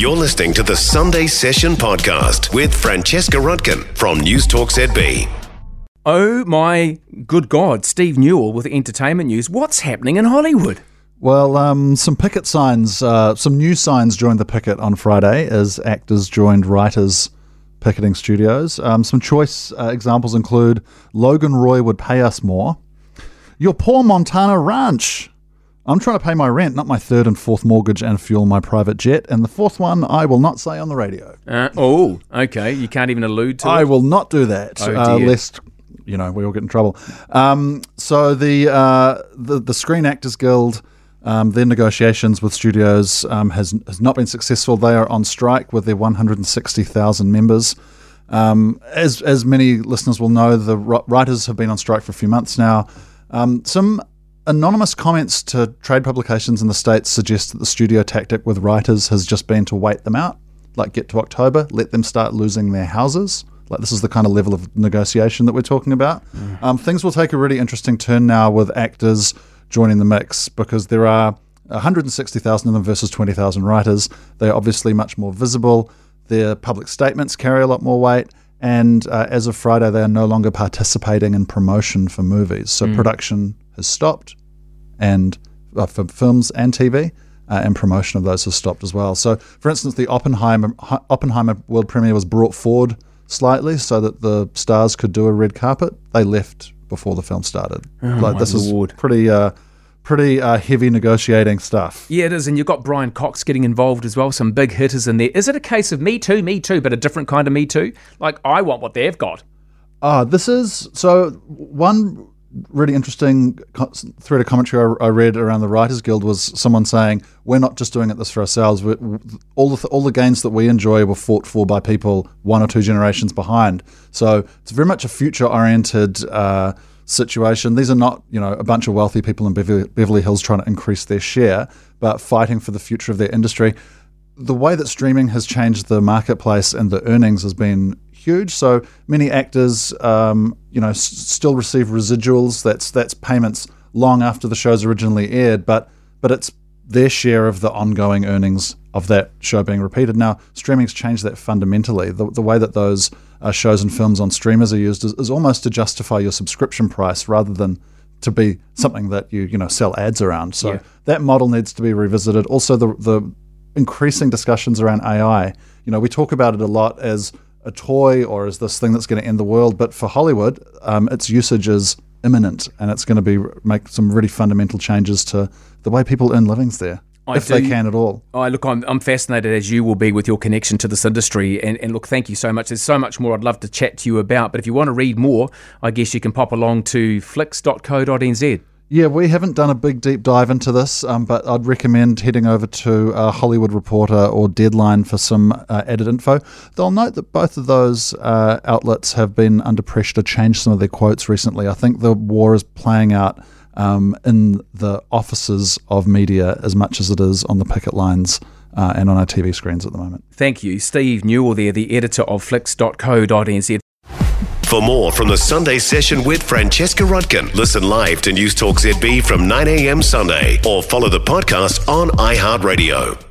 You're listening to the Sunday Session podcast with Francesca Rudkin from News Talk ZB. Oh my good God, Steve Newall with entertainment news. What's happening in Hollywood? Well, um, some picket signs, uh, some new signs joined the picket on Friday as actors joined writers picketing studios. Um, some choice uh, examples include Logan Roy would pay us more. Your poor Montana ranch. I'm trying to pay my rent, not my third and fourth mortgage and fuel my private jet. And the fourth one, I will not say on the radio. Uh, oh, okay. You can't even allude to I it. will not do that, Oh, uh, lest you know we all get in trouble. Um, so the, uh, the the Screen Actors Guild, um, their negotiations with studios um, has has not been successful. They are on strike with their 160,000 members. Um, as as many listeners will know, the writers have been on strike for a few months now. Um, some anonymous comments to trade publications in the states suggest that the studio tactic with writers has just been to wait them out, like get to October, let them start losing their houses. Like this is the kind of level of negotiation that we're talking about. Um, things will take a really interesting turn now with actors joining the mix because there are 160,000 of them versus 20,000 writers. They're obviously much more visible. Their public statements carry a lot more weight. And uh, as of Friday, they are no longer participating in promotion for movies. So production has stopped, and uh, for films and TV, uh, and promotion of those has stopped as well. So, for instance, the Oppenheimer Oppenheimer world premiere was brought forward slightly so that the stars could do a red carpet. They left before the film started. like this lord. is pretty, uh, pretty uh, heavy negotiating stuff. Yeah, it is. And you've got Brian Cox getting involved as well. Some big hitters in there. Is it a case of Me Too, Me Too, but a different kind of Me Too? Like, I want what they've got. Ah, this is so one really interesting thread of commentary I, I read around the Writers Guild was someone saying we're not just doing it this for ourselves. we all the all the gains that we enjoy were fought for by people one or two generations behind. So it's very much a future oriented. Uh, situation these are not you know a bunch of wealthy people in Beverly, Beverly Hills trying to increase their share but fighting for the future of their industry the way that streaming has changed the marketplace and the earnings has been huge. So many actors, um, you know, s- still receive residuals. That's that's payments long after the show's originally aired, but but it's their share of the ongoing earnings of that show being repeated. Now, streaming's changed that fundamentally. The, the way that those uh, shows and films on streamers are used is, is almost to justify your subscription price rather than to be something that you you know sell ads around. So Yeah. that model needs to be revisited. Also, the the increasing discussions around AI. You know, we talk about it a lot as a toy or as this thing that's going to end the world, but for Hollywood, um, its usage is imminent, and it's going to be make some really fundamental changes to the way people earn livings there, I if they can at all. I look, I'm, I'm fascinated as you will be with your connection to this industry. And, and look, thank you so much. There's so much more I'd love to chat to you about. But if you want to read more, I guess you can pop along to flicks.co.nz. Yeah, we haven't done a big deep dive into this, um, but I'd recommend heading over to uh, Hollywood Reporter or Deadline for some uh, added info. They'll note that both of those uh, outlets have been under pressure to change some of their quotes recently. I think the war is playing out um, in the offices of media as much as it is on the picket lines uh, and on our TV screens at the moment. Thank you. Steve Newall there, the editor of flicks.co.nz. For more from the Sunday Session with Francesca Rudkin, listen live to News Talk ZB from 9 a.m. Sunday or follow the podcast on iHeartRadio.